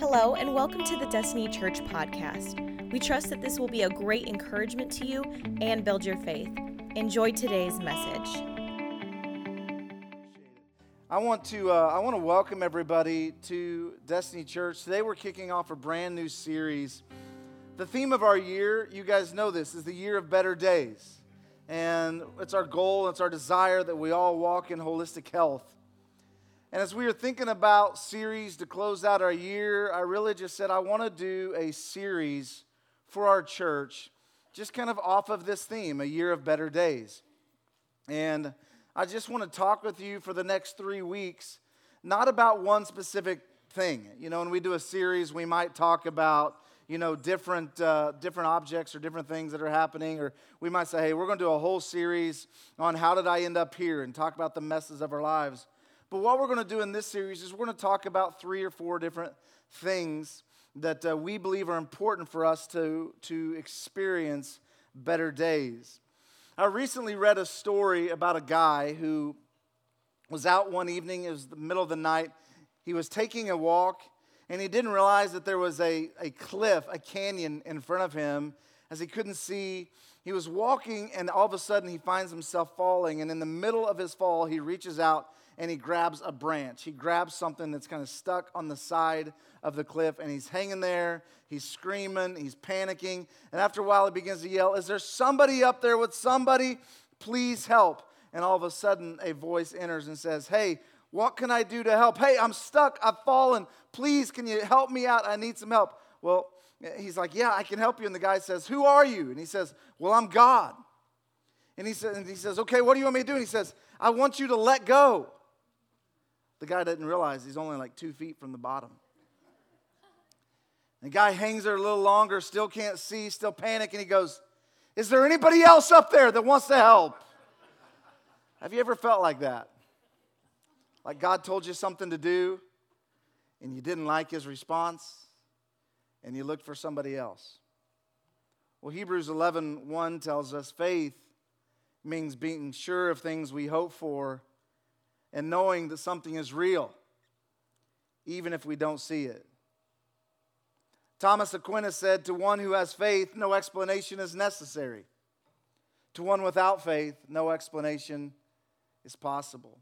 Hello, and welcome to the Destiny Church podcast. We trust that this will be a great encouragement to you and build your faith. Enjoy today's message. I want to uh, I want to welcome everybody to Destiny Church. Today we're kicking off a brand new series. The theme of our year, you guys know this, is the year of better days. And it's our goal, it's our desire that we all walk in holistic health. And as we were thinking about series to close out our year, I really just said I want to do a series for our church, just kind of off of this theme, a year of better days. And I just want to talk with you for the next three weeks, not about one specific thing. You know, when we do a series, we might talk about you know different uh, different objects or different things that are happening, or we might say, hey, we're going to do a whole series on how did I end up here, and talk about the messes of our lives. But what we're going to do in this series is we're going to talk about three or four different things that uh, we believe are important for us to, to experience better days. I recently read a story about a guy who was out one evening, it was the middle of the night. He was taking a walk, and he didn't realize that there was a, a cliff, a canyon in front of him, as he couldn't see. He was walking, and all of a sudden, he finds himself falling. And in the middle of his fall, he reaches out and he grabs a branch. He grabs something that's kind of stuck on the side of the cliff and he's hanging there. He's screaming, he's panicking. And after a while, he begins to yell, Is there somebody up there with somebody? Please help. And all of a sudden, a voice enters and says, Hey, what can I do to help? Hey, I'm stuck. I've fallen. Please, can you help me out? I need some help. Well, he's like, Yeah, I can help you. And the guy says, Who are you? And he says, Well, I'm God. And he says, and he says Okay, what do you want me to do? And he says, I want you to let go. The guy doesn't realize he's only like two feet from the bottom. The guy hangs there a little longer, still can't see, still panic, and he goes, Is there anybody else up there that wants to help? Have you ever felt like that? Like God told you something to do, and you didn't like his response, and you looked for somebody else. Well, Hebrews 11 1 tells us faith means being sure of things we hope for and knowing that something is real, even if we don't see it. Thomas Aquinas said, To one who has faith, no explanation is necessary. To one without faith, no explanation is possible.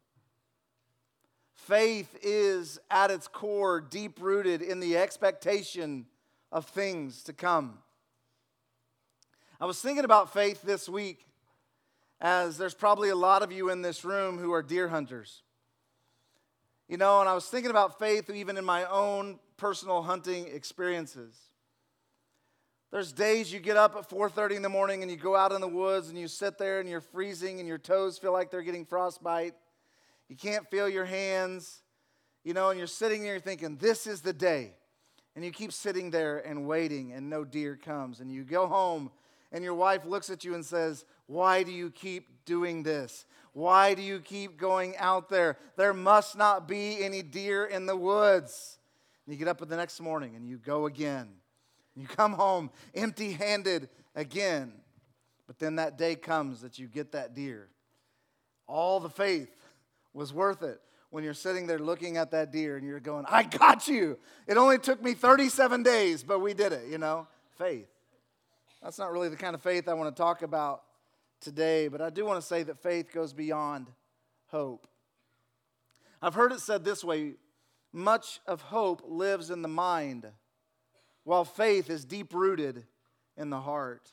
Faith is at its core deep rooted in the expectation of things to come. I was thinking about faith this week as there's probably a lot of you in this room who are deer hunters. You know, and I was thinking about faith even in my own personal hunting experiences. There's days you get up at 4:30 in the morning and you go out in the woods and you sit there and you're freezing and your toes feel like they're getting frostbite. You can't feel your hands, you know, and you're sitting there thinking, "This is the day." And you keep sitting there and waiting and no deer comes and you go home and your wife looks at you and says, "Why do you keep doing this? Why do you keep going out there? There must not be any deer in the woods. And you get up the next morning and you go again. You come home empty handed again. But then that day comes that you get that deer. All the faith was worth it when you're sitting there looking at that deer and you're going, I got you. It only took me 37 days, but we did it, you know? Faith. That's not really the kind of faith I want to talk about today, but I do want to say that faith goes beyond hope. I've heard it said this way much of hope lives in the mind, while faith is deep rooted in the heart.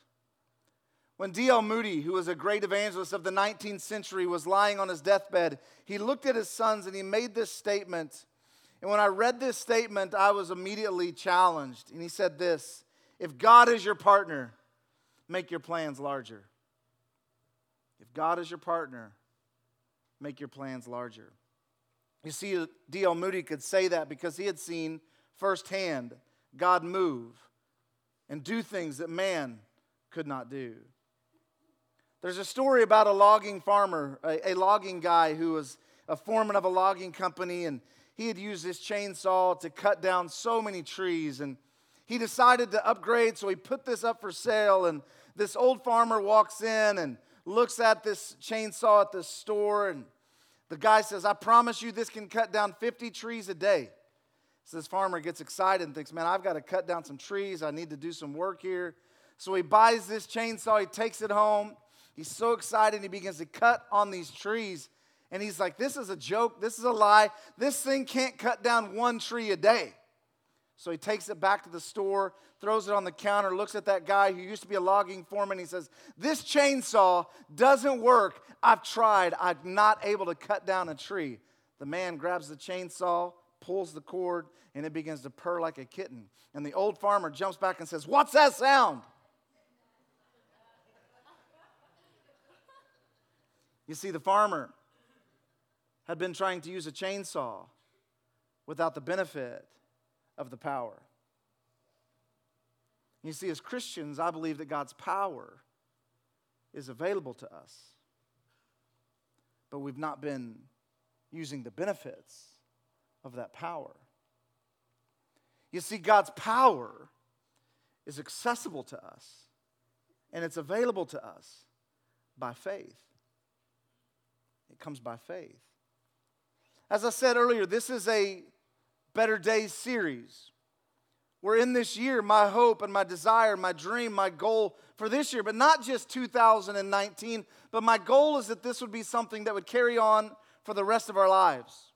When D.L. Moody, who was a great evangelist of the 19th century, was lying on his deathbed, he looked at his sons and he made this statement. And when I read this statement, I was immediately challenged. And he said this If God is your partner, make your plans larger. If God is your partner, make your plans larger. You see, D.L. Moody could say that because he had seen firsthand God move and do things that man could not do. There's a story about a logging farmer, a, a, logging guy who was a foreman of a logging company, and he had used his chainsaw to cut down so many trees. And he decided to upgrade, so he put this up for sale. And this old farmer walks in and looks at this chainsaw at the store, and the guy says, I promise you this can cut down 50 trees a day. So this farmer gets excited and thinks, man, I've got to cut down some trees. I need to do some work here. So he buys this chainsaw, he takes it home. He's so excited, he begins to cut on these trees. And he's like, this is a joke, this is a lie. This thing can't cut down one tree a day. So he takes it back to the store, throws it on the counter, looks at that guy who used to be a logging foreman. He says, This chainsaw doesn't work. I've tried. I'm not able to cut down a tree. The man grabs the chainsaw, pulls the cord, and it begins to purr like a kitten. And the old farmer jumps back and says, What's that sound? You see, the farmer had been trying to use a chainsaw without the benefit of the power. You see, as Christians, I believe that God's power is available to us, but we've not been using the benefits of that power. You see, God's power is accessible to us, and it's available to us by faith. It comes by faith. As I said earlier, this is a Better Days series. We're in this year, my hope and my desire, my dream, my goal for this year, but not just 2019, but my goal is that this would be something that would carry on for the rest of our lives.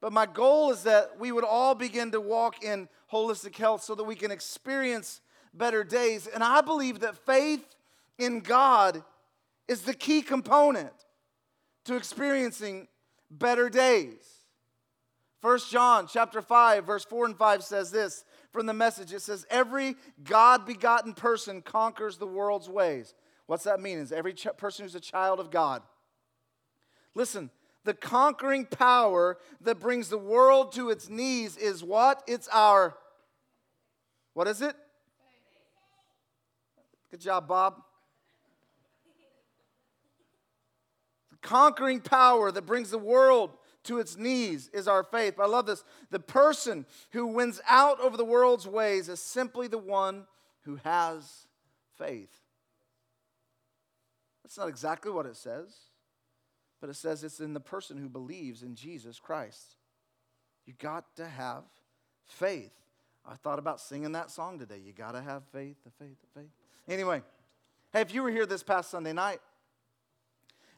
But my goal is that we would all begin to walk in holistic health so that we can experience better days. And I believe that faith in God is the key component to experiencing better days. 1 John chapter 5 verse 4 and 5 says this from the message it says every god begotten person conquers the world's ways. What's that mean? Is every ch- person who's a child of God. Listen, the conquering power that brings the world to its knees is what? It's our What is it? Good job, Bob. The conquering power that brings the world to its knees is our faith. I love this. The person who wins out over the world's ways is simply the one who has faith. That's not exactly what it says, but it says it's in the person who believes in Jesus Christ. You got to have faith. I thought about singing that song today. You got to have faith, the faith, the faith. Anyway, hey, if you were here this past Sunday night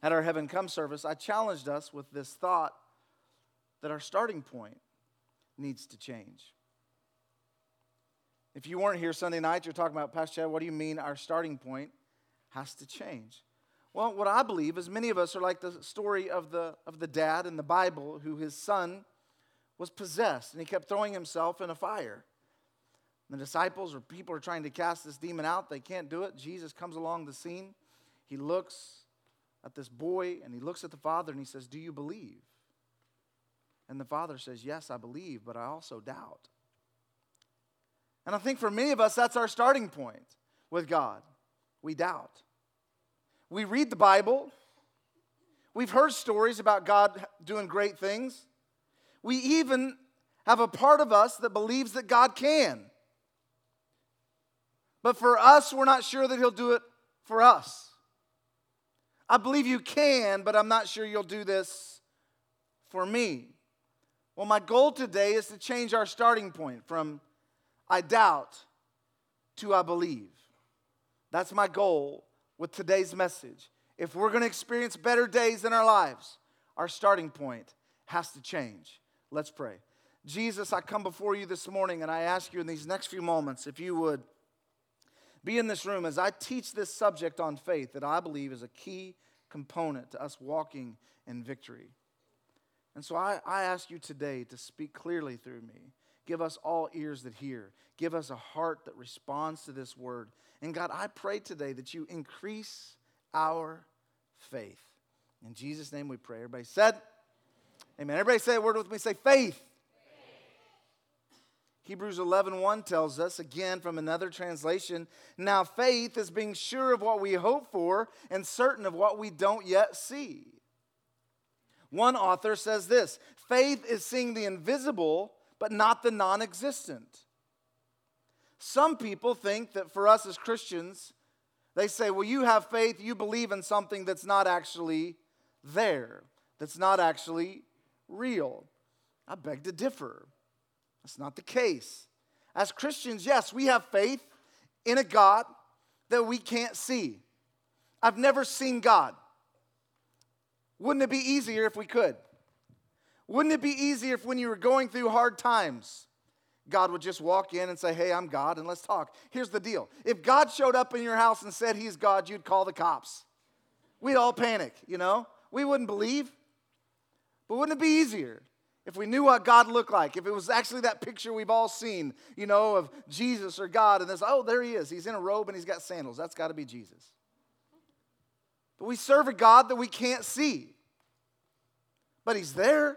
at our Heaven Come service, I challenged us with this thought that our starting point needs to change. If you weren't here Sunday night, you're talking about, Pastor Chad, what do you mean our starting point has to change? Well, what I believe is many of us are like the story of the, of the dad in the Bible who his son was possessed and he kept throwing himself in a fire. The disciples or people are trying to cast this demon out. They can't do it. Jesus comes along the scene. He looks at this boy and he looks at the father and he says, Do you believe? And the father says, Yes, I believe, but I also doubt. And I think for many of us, that's our starting point with God. We doubt. We read the Bible, we've heard stories about God doing great things. We even have a part of us that believes that God can. But for us, we're not sure that He'll do it for us. I believe you can, but I'm not sure you'll do this for me. Well, my goal today is to change our starting point from I doubt to I believe. That's my goal with today's message. If we're going to experience better days in our lives, our starting point has to change. Let's pray. Jesus, I come before you this morning and I ask you in these next few moments if you would be in this room as I teach this subject on faith that I believe is a key component to us walking in victory. And so I, I ask you today to speak clearly through me. Give us all ears that hear. Give us a heart that responds to this word. And God, I pray today that you increase our faith. In Jesus' name we pray. Everybody said, Amen. Everybody say a word with me. Say faith. Hebrews 11 1 tells us, again from another translation, now faith is being sure of what we hope for and certain of what we don't yet see. One author says this faith is seeing the invisible, but not the non existent. Some people think that for us as Christians, they say, well, you have faith, you believe in something that's not actually there, that's not actually real. I beg to differ. That's not the case. As Christians, yes, we have faith in a God that we can't see. I've never seen God. Wouldn't it be easier if we could? Wouldn't it be easier if when you were going through hard times, God would just walk in and say, Hey, I'm God, and let's talk. Here's the deal if God showed up in your house and said he's God, you'd call the cops. We'd all panic, you know? We wouldn't believe. But wouldn't it be easier if we knew what God looked like? If it was actually that picture we've all seen, you know, of Jesus or God, and this, oh, there he is. He's in a robe and he's got sandals. That's got to be Jesus. But we serve a God that we can't see. But he's there.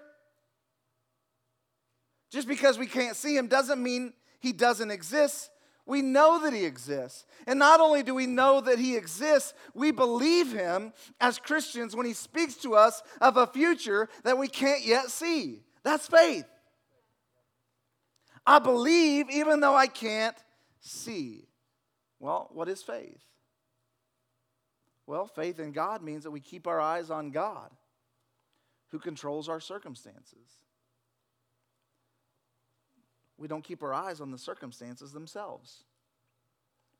Just because we can't see him doesn't mean he doesn't exist. We know that he exists. And not only do we know that he exists, we believe him as Christians when he speaks to us of a future that we can't yet see. That's faith. I believe even though I can't see. Well, what is faith? Well, faith in God means that we keep our eyes on God who controls our circumstances. We don't keep our eyes on the circumstances themselves.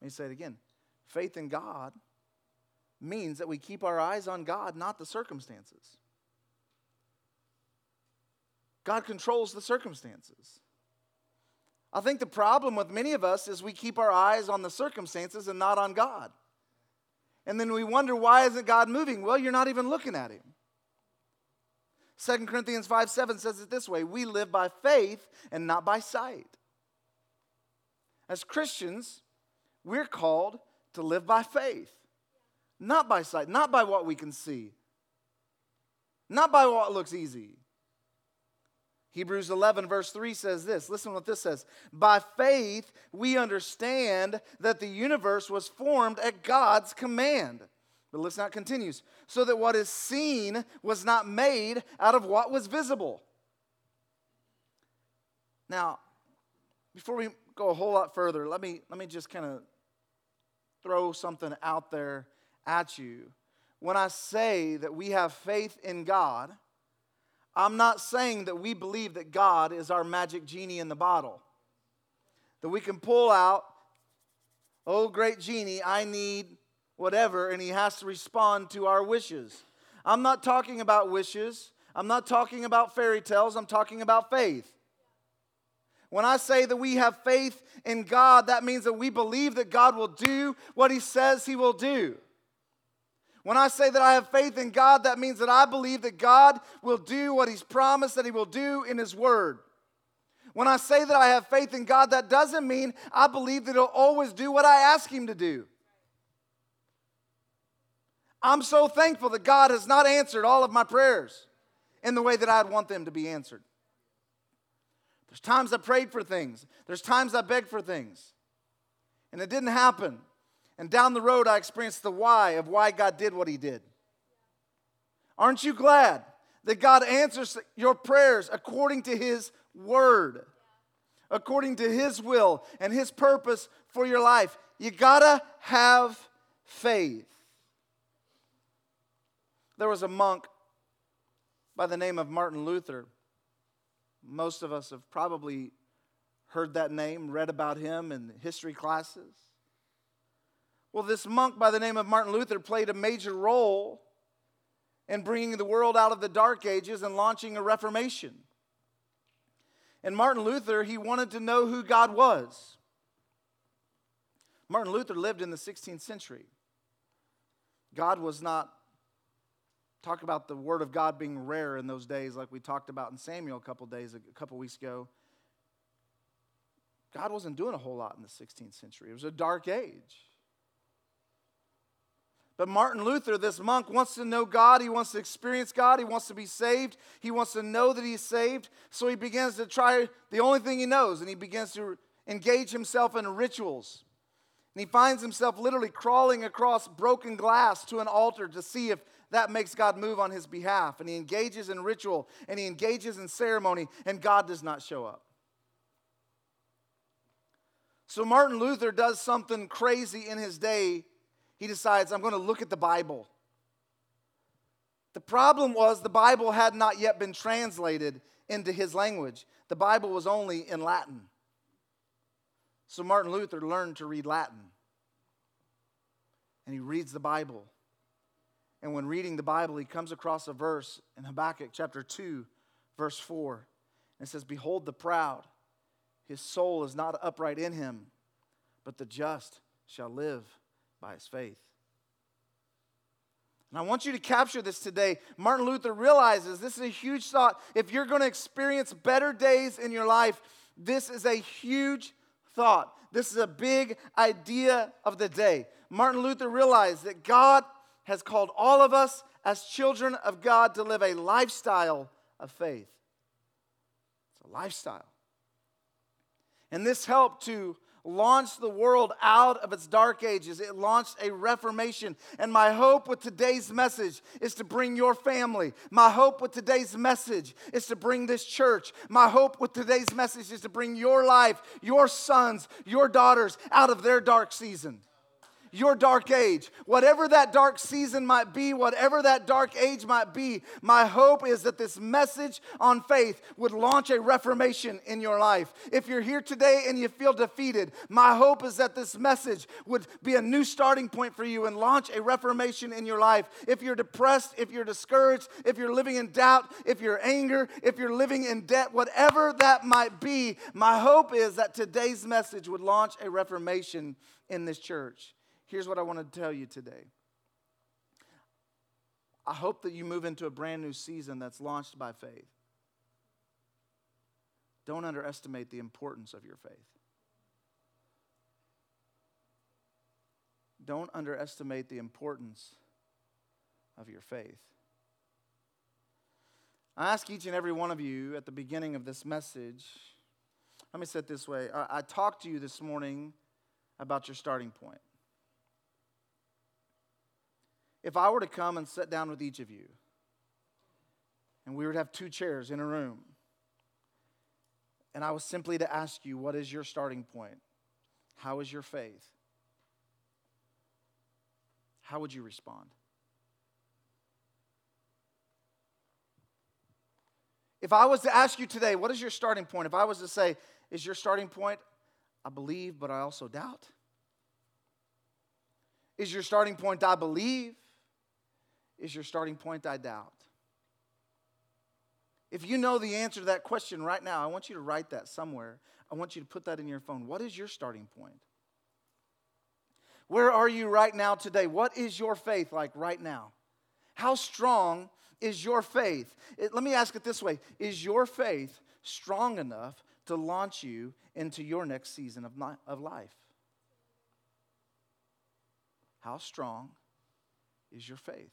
Let me say it again. Faith in God means that we keep our eyes on God, not the circumstances. God controls the circumstances. I think the problem with many of us is we keep our eyes on the circumstances and not on God. And then we wonder, why isn't God moving? Well, you're not even looking at Him. 2 Corinthians 5 7 says it this way We live by faith and not by sight. As Christians, we're called to live by faith, not by sight, not by what we can see, not by what looks easy. Hebrews 11, verse 3 says this. Listen what this says. By faith, we understand that the universe was formed at God's command but listen how it continues. So that what is seen was not made out of what was visible. Now, before we go a whole lot further, let me, let me just kind of throw something out there at you. When I say that we have faith in God, I'm not saying that we believe that God is our magic genie in the bottle. That we can pull out, oh, great genie, I need whatever, and he has to respond to our wishes. I'm not talking about wishes. I'm not talking about fairy tales. I'm talking about faith. When I say that we have faith in God, that means that we believe that God will do what he says he will do. When I say that I have faith in God, that means that I believe that God will do what he's promised that he will do in his word. When I say that I have faith in God, that doesn't mean I believe that he'll always do what I ask him to do. I'm so thankful that God has not answered all of my prayers in the way that I'd want them to be answered. There's times I prayed for things, there's times I begged for things, and it didn't happen. And down the road, I experienced the why of why God did what He did. Aren't you glad that God answers your prayers according to His word, according to His will and His purpose for your life? You gotta have faith. There was a monk by the name of Martin Luther. Most of us have probably heard that name, read about him in history classes. Well, this monk by the name of Martin Luther played a major role in bringing the world out of the dark ages and launching a reformation. And Martin Luther, he wanted to know who God was. Martin Luther lived in the 16th century. God was not talk about the word of God being rare in those days, like we talked about in Samuel a couple days, a couple weeks ago. God wasn't doing a whole lot in the 16th century. It was a dark age. But Martin Luther, this monk, wants to know God. He wants to experience God. He wants to be saved. He wants to know that he's saved. So he begins to try the only thing he knows, and he begins to engage himself in rituals. And he finds himself literally crawling across broken glass to an altar to see if that makes God move on his behalf. And he engages in ritual and he engages in ceremony, and God does not show up. So Martin Luther does something crazy in his day. He decides, I'm going to look at the Bible. The problem was the Bible had not yet been translated into his language. The Bible was only in Latin. So Martin Luther learned to read Latin. And he reads the Bible. And when reading the Bible, he comes across a verse in Habakkuk chapter 2, verse 4. And it says, Behold the proud, his soul is not upright in him, but the just shall live by his faith. And I want you to capture this today. Martin Luther realizes this is a huge thought. If you're going to experience better days in your life, this is a huge thought. This is a big idea of the day. Martin Luther realized that God has called all of us as children of God to live a lifestyle of faith. It's a lifestyle. And this helped to launched the world out of its dark ages. It launched a reformation. And my hope with today's message is to bring your family. My hope with today's message is to bring this church. My hope with today's message is to bring your life, your sons, your daughters out of their dark season your dark age. Whatever that dark season might be, whatever that dark age might be, my hope is that this message on faith would launch a reformation in your life. If you're here today and you feel defeated, my hope is that this message would be a new starting point for you and launch a reformation in your life. If you're depressed, if you're discouraged, if you're living in doubt, if you're anger, if you're living in debt, whatever that might be, my hope is that today's message would launch a reformation in this church here's what I want to tell you today. I hope that you move into a brand new season that's launched by faith. Don't underestimate the importance of your faith. Don't underestimate the importance of your faith. I ask each and every one of you at the beginning of this message, let me say it this way. I, I talked to you this morning about your starting point if I were to come and sit down with each of you, and we would have two chairs in a room, and I was simply to ask you, what is your starting point? How is your faith? How would you respond? If I was to ask you today, what is your starting point? If I was to say, is your starting point, I believe, but I also doubt? Is your starting point, I believe, is your starting point, I doubt? If you know the answer to that question right now, I want you to write that somewhere. I want you to put that in your phone. What is your starting point? Where are you right now today? What is your faith like right now? How strong is your faith? It, let me ask it this way Is your faith strong enough to launch you into your next season of, of life? How strong is your faith?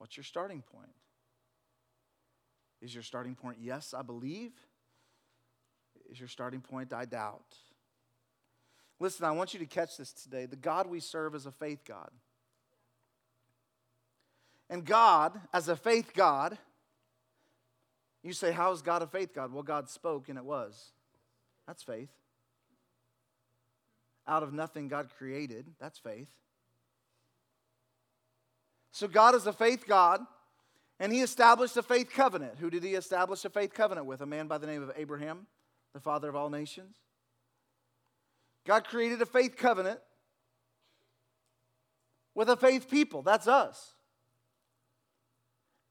What's your starting point? Is your starting point, yes, I believe? Is your starting point, I doubt? Listen, I want you to catch this today. The God we serve is a faith God. And God, as a faith God, you say, How is God a faith God? Well, God spoke and it was. That's faith. Out of nothing, God created. That's faith. So God is a faith God, and He established a faith covenant. Who did He establish a faith covenant with? A man by the name of Abraham, the father of all nations. God created a faith covenant with a faith people. That's us.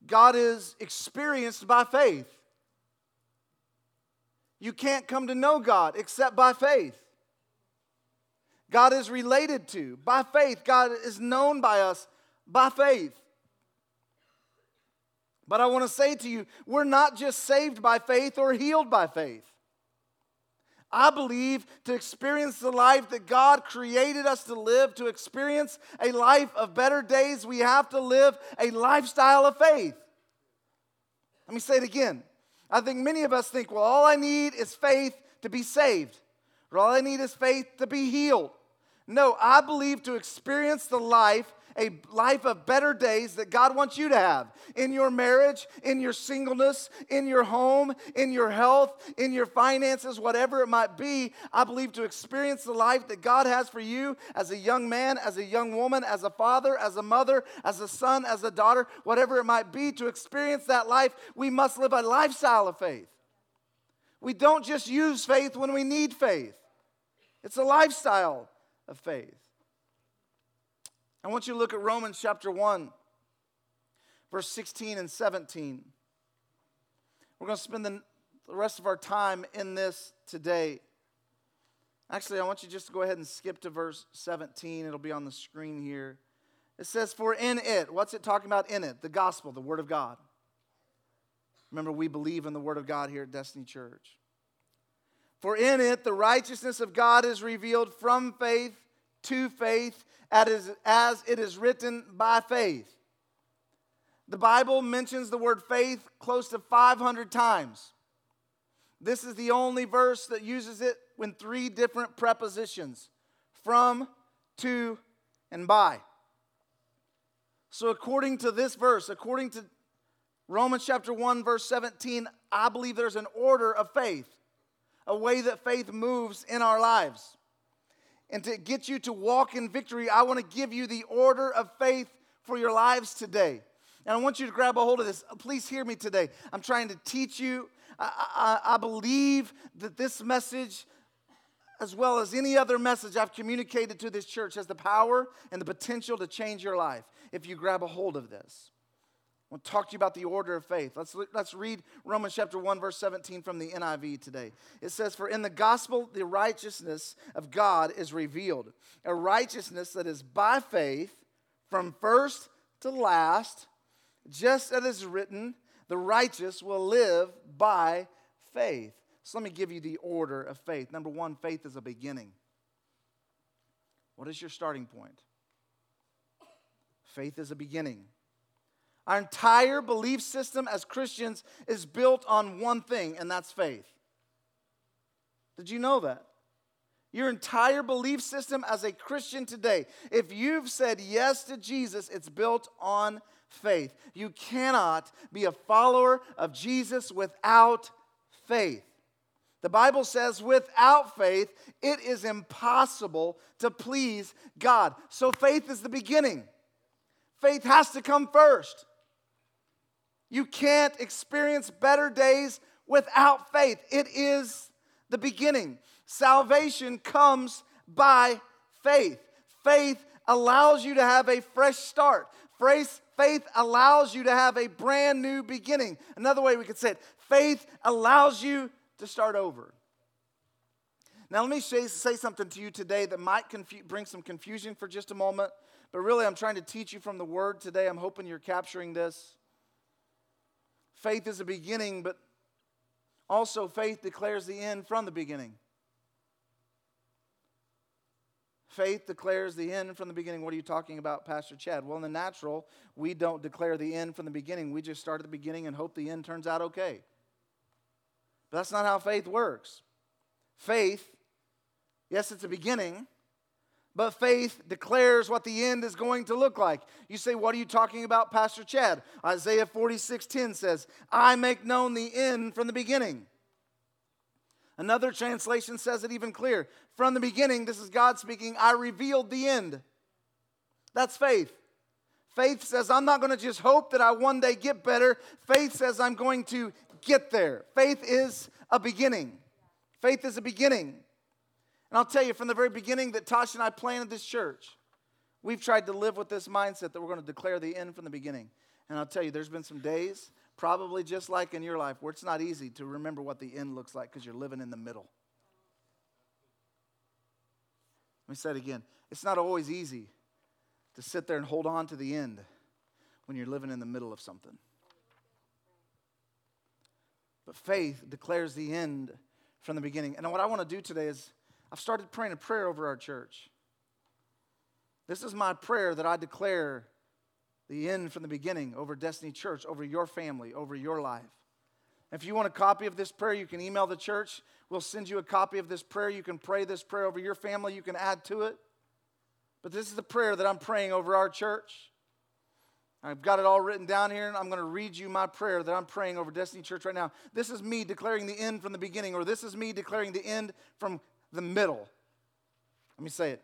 God is experienced by faith. You can't come to know God except by faith. God is related to by faith. God is known by us by faith. But I want to say to you, we're not just saved by faith or healed by faith. I believe to experience the life that God created us to live, to experience a life of better days, we have to live a lifestyle of faith. Let me say it again. I think many of us think, well, all I need is faith to be saved, or all I need is faith to be healed. No, I believe to experience the life a life of better days that God wants you to have in your marriage, in your singleness, in your home, in your health, in your finances, whatever it might be. I believe to experience the life that God has for you as a young man, as a young woman, as a father, as a mother, as a son, as a daughter, whatever it might be, to experience that life, we must live a lifestyle of faith. We don't just use faith when we need faith, it's a lifestyle of faith. I want you to look at Romans chapter 1, verse 16 and 17. We're going to spend the, rest of our time in this today. Actually, I want you just to go ahead and skip to verse 17. It'll be on the screen here. It says, For in it, what's it talking about in it? The gospel, the word of God. Remember, we believe in the word of God here at Destiny Church. For in it, the righteousness of God is revealed from faith to faith as it is written by faith. The Bible mentions the word faith close to 500 times. This is the only verse that uses it in three different prepositions from, to, and by. So, according to this verse, according to Romans chapter 1, verse 17, I believe there's an order of faith, a way that faith moves in our lives and to get you to walk in victory, I want to give you the order of faith for your lives today. And I want you to grab a hold of this. Please hear me today. I'm trying to teach you. I, I, I believe that this message, as well as any other message I've communicated to this church, has the power and the potential to change your life if you grab a hold of this. I want to talk to you about the order of faith. Let's, let's read Romans chapter 1, verse 17 from the NIV today. It says, For in the gospel, the righteousness of God is revealed, a righteousness that is by faith from first to last, just as it is written, the righteous will live by faith. So let me give you the order of faith. Number one, faith is a beginning. What is your starting point? Faith is a beginning. Our entire belief system as Christians is built on one thing, and that's faith. Did you know that? Your entire belief system as a Christian today, if you've said yes to Jesus, it's built on faith. You cannot be a follower of Jesus without faith. The Bible says, without faith, it is impossible to please God. So faith is the beginning. Faith has to come first. You can't experience better days without faith. It is the beginning. Salvation comes by faith. Faith allows you to have a fresh start. Faith allows you to have a brand new beginning. Another way we could say it faith allows you to start over. Now, let me say, say something to you today that might confu- bring some confusion for just a moment, but really, I'm trying to teach you from the word today. I'm hoping you're capturing this. Faith is a beginning, but also faith declares the end from the beginning. Faith declares the end from the beginning. What are you talking about, Pastor Chad? Well, in the natural, we don't declare the end from the beginning. We just start at the beginning and hope the end turns out okay. But that's not how faith works. Faith, yes, it's a beginning, but faith declares what the end is going to look like. You say, What are you talking about, Pastor Chad? Isaiah 46 10 says, I make known the end from the beginning. Another translation says it even clear. From the beginning, this is God speaking, I revealed the end. That's faith. Faith says, I'm not going to just hope that I one day get better. Faith says, I'm going to get there. Faith is a beginning. Faith is a beginning. And I'll tell you from the very beginning that Tosh and I planted this church, we've tried to live with this mindset that we're going to declare the end from the beginning. And I'll tell you, there's been some days, probably just like in your life, where it's not easy to remember what the end looks like because you're living in the middle. Let me say it again. It's not always easy to sit there and hold on to the end when you're living in the middle of something. But faith declares the end from the beginning. And what I want to do today is I've started praying a prayer over our church. This is my prayer that I declare the end from the beginning over Destiny Church, over your family, over your life. If you want a copy of this prayer, you can email the church. We'll send you a copy of this prayer. You can pray this prayer over your family. You can add to it. But this is the prayer that I'm praying over our church. I've got it all written down here, and I'm going to read you my prayer that I'm praying over Destiny Church right now. This is me declaring the end from the beginning, or this is me declaring the end from the middle. Let me say it.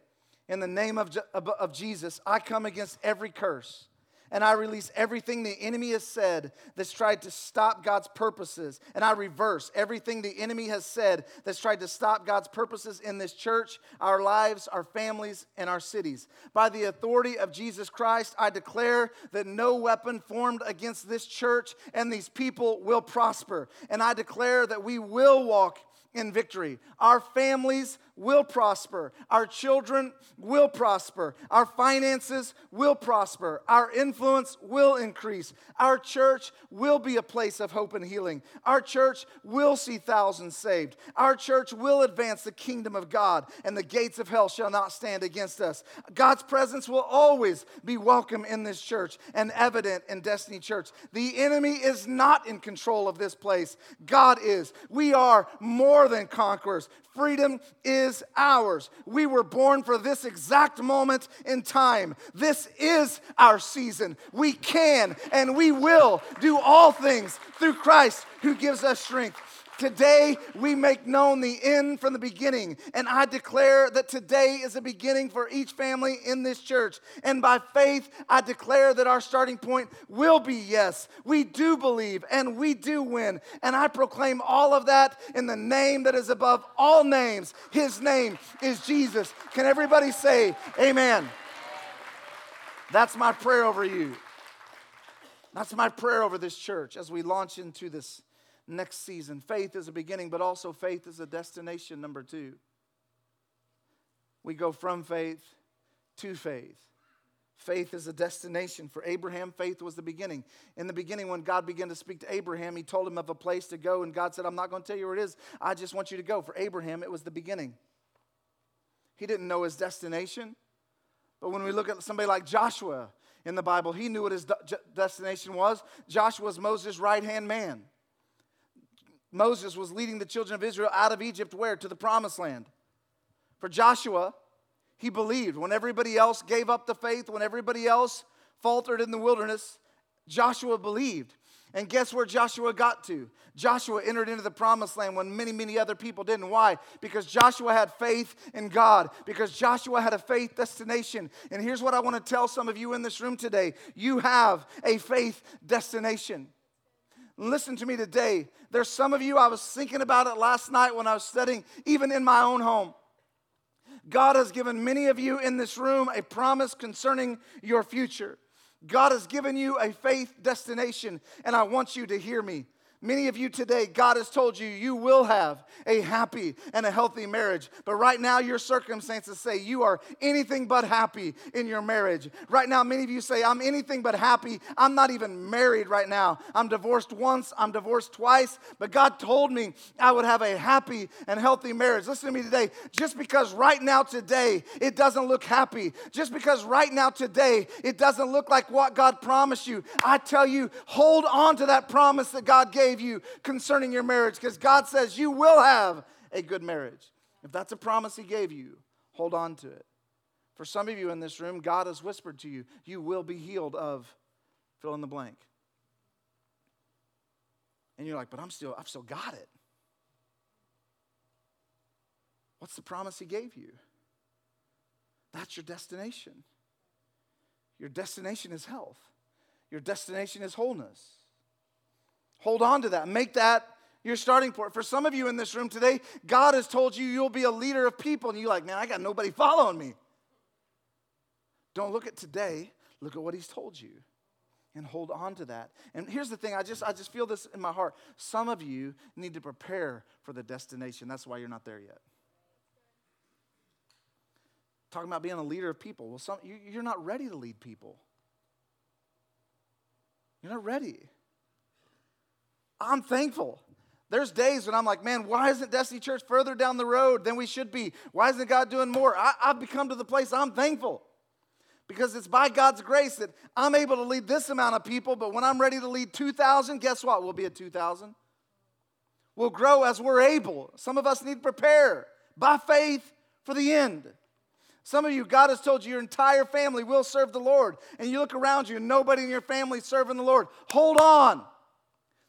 In the name of, of Jesus, I come against every curse and I release everything the enemy has said that's tried to stop God's purposes. And I reverse everything the enemy has said that's tried to stop God's purposes in this church, our lives, our families, and our cities. By the authority of Jesus Christ, I declare that no weapon formed against this church and these people will prosper. And I declare that we will walk in victory. Our families will prosper. Our children will prosper. Our finances will prosper. Our influence will increase. Our church will be a place of hope and healing. Our church will see thousands saved. Our church will advance the kingdom of God, and the gates of hell shall not stand against us. God's presence will always be welcome in this church and evident in Destiny Church. The enemy is not in control of this place, God is. We are more than conquerors. Freedom is ours. We were born for this exact moment in time. This is our season. We can and we will do all things through Christ who gives us strength. Today, we make known the end from the beginning. And I declare that today is a beginning for each family in this church. And by faith, I declare that our starting point will be yes. We do believe and we do win. And I proclaim all of that in the name that is above all names. His name is Jesus. Can everybody say, Amen? That's my prayer over you. That's my prayer over this church as we launch into this next season. Faith is a beginning, but also faith is a destination, number two. We go from faith to faith. Faith is a destination. For Abraham, faith was the beginning. In the beginning, when God began to speak to Abraham, he told him of a place to go, and God said, I'm not going to tell you where it is. I just want you to go. For Abraham, it was the beginning. He didn't know his destination. But when we look at somebody like Joshua in the Bible, he knew what his destination was. Joshua was Moses' right hand man. Moses was leading the children of Israel out of Egypt, where? To the promised land. For Joshua, he believed. When everybody else gave up the faith, when everybody else faltered in the wilderness, Joshua believed. And guess where Joshua got to? Joshua entered into the promised land when many, many other people didn't. Why? Because Joshua had faith in God, because Joshua had a faith destination. And here's what I want to tell some of you in this room today you have a faith destination. Listen to me today. There's some of you, I was thinking about it last night when I was studying, even in my own home. God has given many of you in this room a promise concerning your future. God has given you a faith destination, and I want you to hear me. Many of you today, God has told you you will have a happy and a healthy marriage. But right now, your circumstances say you are anything but happy in your marriage. Right now, many of you say, I'm anything but happy. I'm not even married right now. I'm divorced once, I'm divorced twice. But God told me I would have a happy and healthy marriage. Listen to me today. Just because right now, today, it doesn't look happy, just because right now, today, it doesn't look like what God promised you, I tell you, hold on to that promise that God gave you concerning your marriage because God says you will have a good marriage. If that's a promise He gave you, hold on to it. For some of you in this room, God has whispered to you, you will be healed of fill in the blank. And you're like, but I'm still, I've still got it. What's the promise he gave you? That's your destination. Your destination is health. Your destination is wholeness. Hold on to that. Make that your starting point. For some of you in this room today, God has told you you'll be a leader of people, and you're like, man, I got nobody following me. Don't look at today, look at what He's told you and hold on to that. And here's the thing, I just I just feel this in my heart. Some of you need to prepare for the destination. That's why you're not there yet. Talking about being a leader of people. Well, some, you, you're not ready to lead people. You're not ready. I'm thankful. There's days when I'm like, man, why isn't Destiny Church further down the road than we should be? Why isn't God doing more? I, have become to the place I'm thankful because it's by God's grace that I'm able to lead this amount of people, but when I'm ready to lead 2,000, guess what? We'll be at 2,000. We'll grow as we're able. Some of us need to prepare by faith for the end. Some of you, God has told you your entire family will serve the Lord. And you look around you and nobody in your family is serving the Lord. Hold on.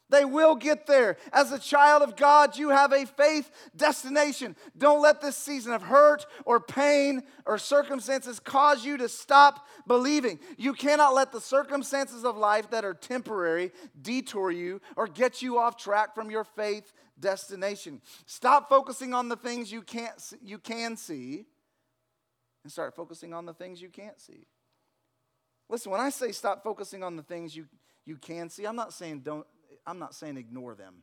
They will get there. As a child of God, you have a faith destination. Don't let this season of hurt or pain or circumstances cause you to stop believing. You cannot let the circumstances of life that are temporary detour you or get you off track from your faith destination. Stop focusing on the things you can't you can see and start focusing on the things you can't see. Listen, when I say stop focusing on the things you, you can see, I'm not saying don't I'm not saying ignore them.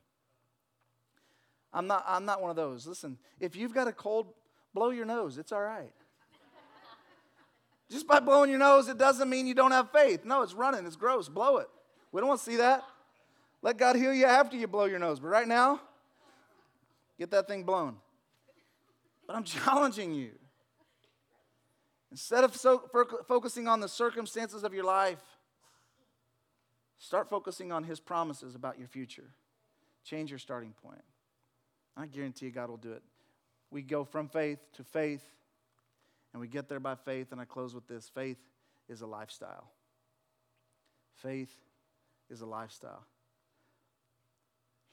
I'm not, I'm not one of those. Listen, if you've got a cold, blow your nose. It's all right. Just by blowing your nose, it doesn't mean you don't have faith. No, it's running, it's gross. Blow it. We don't want to see that. Let God heal you after you blow your nose. But right now, get that thing blown. But I'm challenging you. Instead of so, focusing on the circumstances of your life, Start focusing on His promises about your future. Change your starting point. I guarantee you God will do it. We go from faith to faith, and we get there by faith. And I close with this faith is a lifestyle. Faith is a lifestyle.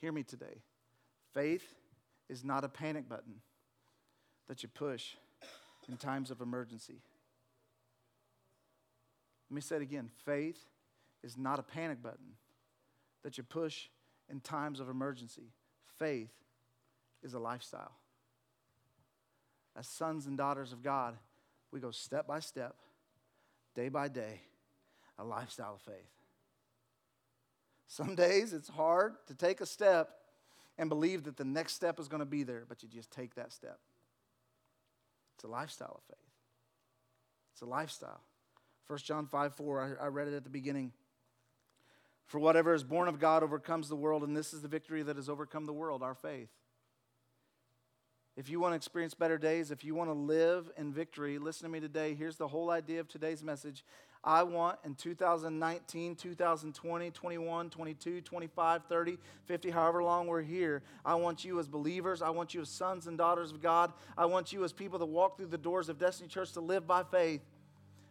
Hear me today. Faith is not a panic button that you push in times of emergency. Let me say it again. Faith is not a panic button that you push in times of emergency. Faith is a lifestyle. As sons and daughters of God, we go step by step, day by day, a lifestyle of faith. Some days it's hard to take a step and believe that the next step is going to be there, but you just take that step. It's a lifestyle of faith. It's a lifestyle. 1 John 5 4, I, I read it at the beginning. For whatever is born of God overcomes the world, and this is the victory that has overcome the world, our faith. If you want to experience better days, if you want to live in victory, listen to me today. Here's the whole idea of today's message. I want in 2019, 2020, 21, 22, 25, 30, 50, however long we're here, I want you as believers, I want you as sons and daughters of God, I want you as people that walk through the doors of Destiny Church to live by faith.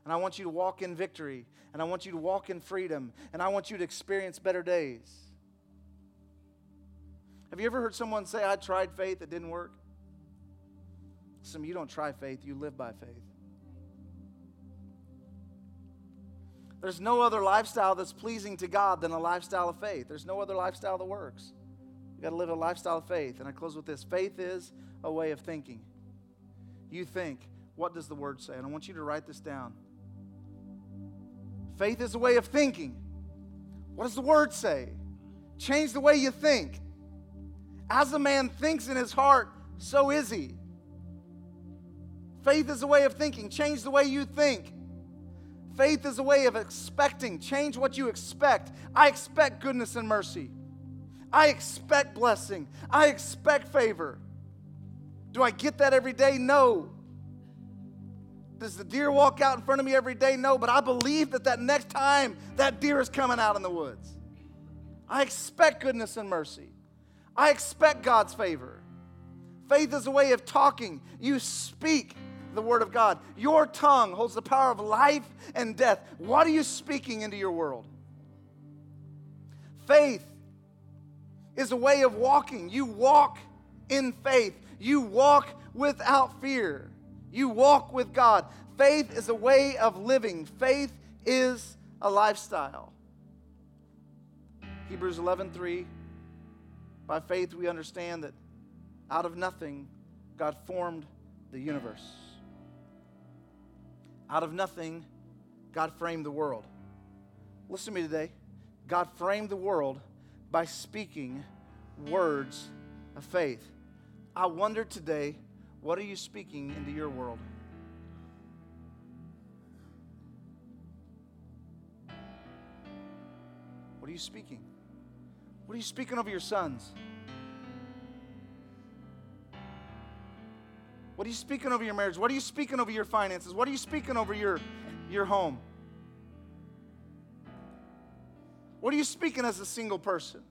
And I want you to walk in victory. And I want you to walk in freedom. And I want you to experience better days. Have you ever heard someone say, I tried faith, it didn't work? Some you don't try faith, you live by faith. There's no other lifestyle that's pleasing to God than a lifestyle of faith. There's no other lifestyle that works. You got to live a lifestyle of faith. And I close with this faith is a way of thinking. You think, what does the word say? And I want you to write this down. Faith is a way of thinking. What does the word say? Change the way you think. As a man thinks in his heart, so is he. Faith is a way of thinking. Change the way you think. Faith is a way of expecting. Change what you expect. I expect goodness and mercy. I expect blessing. I expect favor. Do I get that every day? No. Does the deer walk out in front of me every day? No, but I believe that that next time that deer is coming out in the woods. I expect goodness and mercy. I expect God's favor. Faith is a way of talking. You speak the word of God. Your tongue holds the power of life and death. What are you speaking into your world? Faith is a way of walking. You walk in faith, you walk without fear. You walk with God. Faith is a way of living, faith is a lifestyle. Hebrews 11:3 By faith we understand that out of nothing God formed the universe. Out of nothing God framed the world. Listen to me today. God framed the world by speaking words of faith. I wonder today what are you speaking into your world? What are you speaking? What are you speaking over your sons? What are you speaking over your marriage? What are you speaking over your finances? What are you speaking over your, your home? What are you speaking as a single person?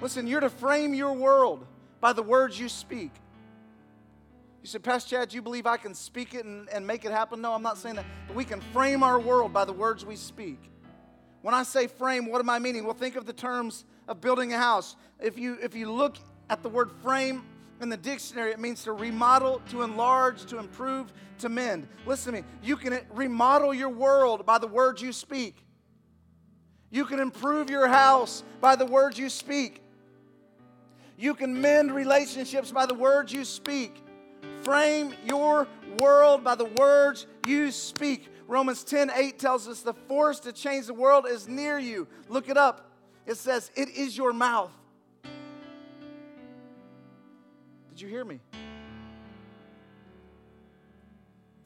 Listen, you're to frame your world by the words you speak. You said, Pastor Chad, you believe I can speak it and, and make it happen? No, I'm not saying that. But we can frame our world by the words we speak. When I say frame, what am I meaning? Well, think of the terms of building a house. If you, if you look at the word frame in the dictionary, it means to remodel, to enlarge, to improve, to mend. Listen to me. You can remodel your world by the words you speak. You can improve your house by the words you speak. You can mend relationships by the words you speak. Frame your world by the words you speak. Romans 10 8 tells us the force to change the world is near you. Look it up. It says, It is your mouth. Did you hear me?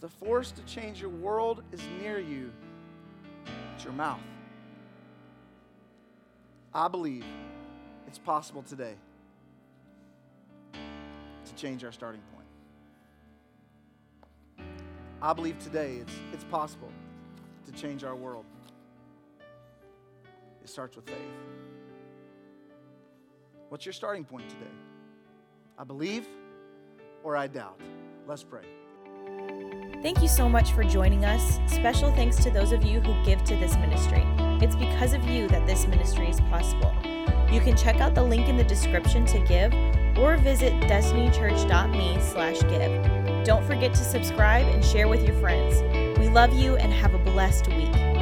The force to change your world is near you. It's your mouth. I believe it's possible today to change our starting point. I believe today it's, it's possible to change our world. It starts with faith. What's your starting point today? I believe or I doubt? Let's pray. Thank you so much for joining us. Special thanks to those of you who give to this ministry. It's because of you that this ministry is possible. You can check out the link in the description to give or visit destinychurch.me slash give. Don't forget to subscribe and share with your friends. We love you and have a blessed week.